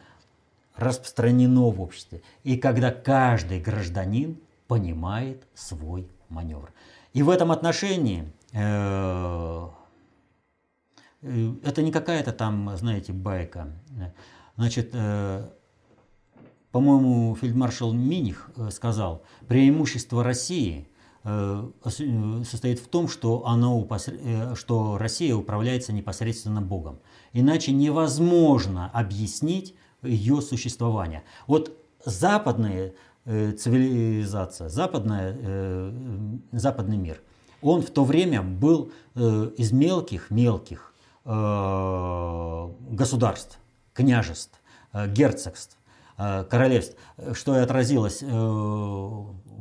распространено в обществе, и когда каждый гражданин понимает свой маневр. И в этом отношении э, э, это не какая-то там, знаете, байка. Значит, э, по-моему, фельдмаршал Миних сказал, преимущество России – состоит в том, что, оно, что Россия управляется непосредственно Богом. Иначе невозможно объяснить ее существование. Вот западная э, цивилизация, западная, западный мир, он в то время был из мелких-мелких государств, княжеств, герцогств, королевств, что и отразилось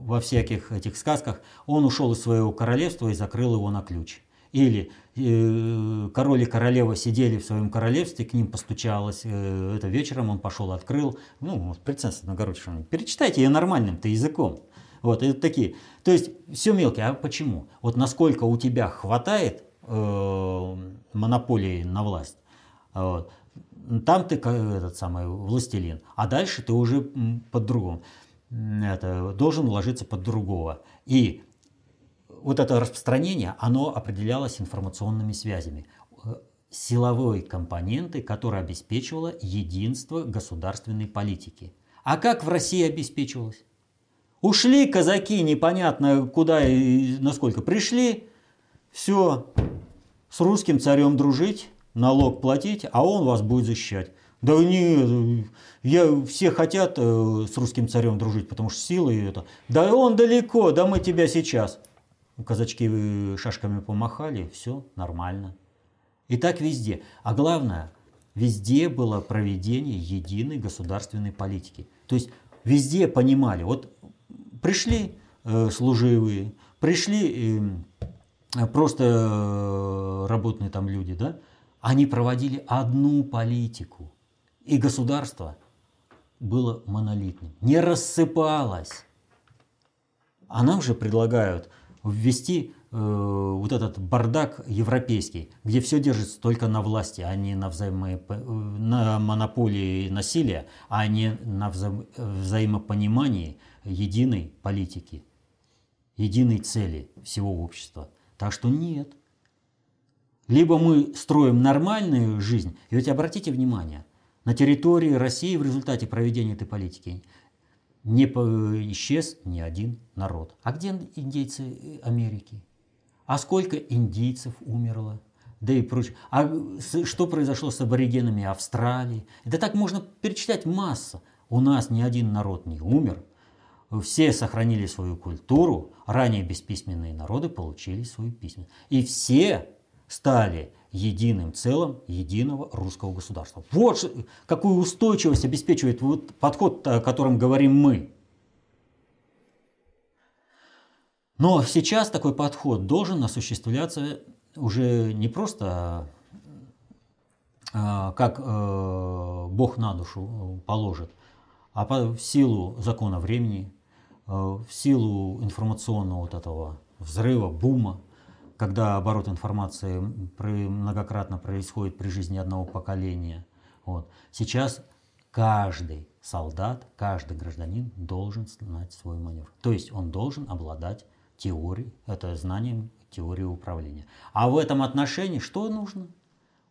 во всяких этих сказках, он ушел из своего королевства и закрыл его на ключ. Или э, король и королева сидели в своем королевстве, к ним постучалось, э, это вечером он пошел, открыл, ну, вот принцесса Новгородская, перечитайте ее нормальным-то языком. Вот, это такие. То есть все мелкие. А почему? Вот насколько у тебя хватает э, монополии на власть, вот, там ты этот самый властелин, а дальше ты уже по-другому это, должен ложиться под другого. И вот это распространение, оно определялось информационными связями силовой компоненты, которая обеспечивала единство государственной политики. А как в России обеспечивалось? Ушли казаки непонятно куда и насколько. Пришли, все, с русским царем дружить, налог платить, а он вас будет защищать. Да не, я, все хотят э, с русским царем дружить, потому что сила и это. Да он далеко, да мы тебя сейчас. Казачки э, шашками помахали, все нормально. И так везде. А главное, везде было проведение единой государственной политики. То есть везде понимали, вот пришли э, служивые, пришли э, просто э, работные там люди, да, они проводили одну политику. И государство было монолитным, не рассыпалось. А нам же предлагают ввести э, вот этот бардак европейский, где все держится только на власти, а не на, взаимо... на монополии насилия, а не на вза... взаимопонимании единой политики, единой цели всего общества. Так что нет. Либо мы строим нормальную жизнь, и ведь обратите внимание – на территории России в результате проведения этой политики не исчез ни один народ. А где индейцы Америки? А сколько индейцев умерло? Да и прочее. А что произошло с аборигенами Австралии? Да так можно перечислять масса. У нас ни один народ не умер. Все сохранили свою культуру. Ранее бесписьменные народы получили свою письменность. И все стали единым целым единого русского государства. Вот какую устойчивость обеспечивает вот подход, о котором говорим мы. Но сейчас такой подход должен осуществляться уже не просто а, как э, Бог на душу положит, а в силу закона времени, э, в силу информационного вот этого взрыва, бума, когда оборот информации многократно происходит при жизни одного поколения. Вот. Сейчас каждый солдат, каждый гражданин должен знать свой маневр. То есть он должен обладать теорией, это знанием теории управления. А в этом отношении что нужно?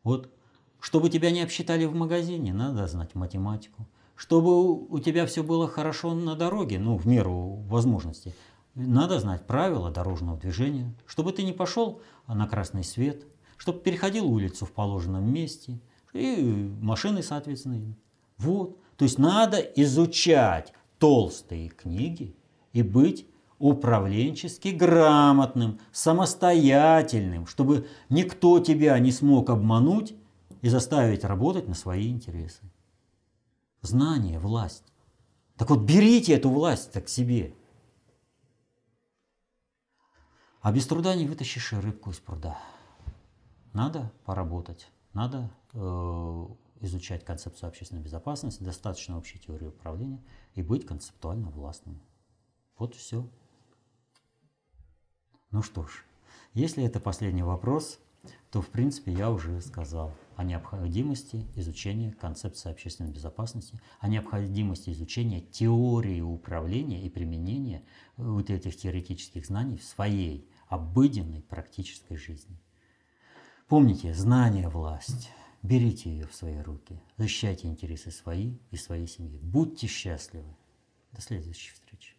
Вот, чтобы тебя не обсчитали в магазине, надо знать математику. чтобы у тебя все было хорошо на дороге, ну, в меру возможности, надо знать правила дорожного движения, чтобы ты не пошел на красный свет, чтобы переходил улицу в положенном месте, и машины, соответственно. Вот. То есть надо изучать толстые книги и быть управленчески грамотным, самостоятельным, чтобы никто тебя не смог обмануть и заставить работать на свои интересы. Знание, власть. Так вот, берите эту власть так себе. А без труда не вытащишь рыбку из пруда. Надо поработать, надо э, изучать концепцию общественной безопасности, достаточно общей теории управления и быть концептуально властным. Вот все. Ну что ж, если это последний вопрос, то в принципе я уже сказал о необходимости изучения концепции общественной безопасности, о необходимости изучения теории управления и применения вот этих теоретических знаний в своей обыденной практической жизни. Помните, знание – власть. Берите ее в свои руки. Защищайте интересы свои и своей семьи. Будьте счастливы. До следующей встречи.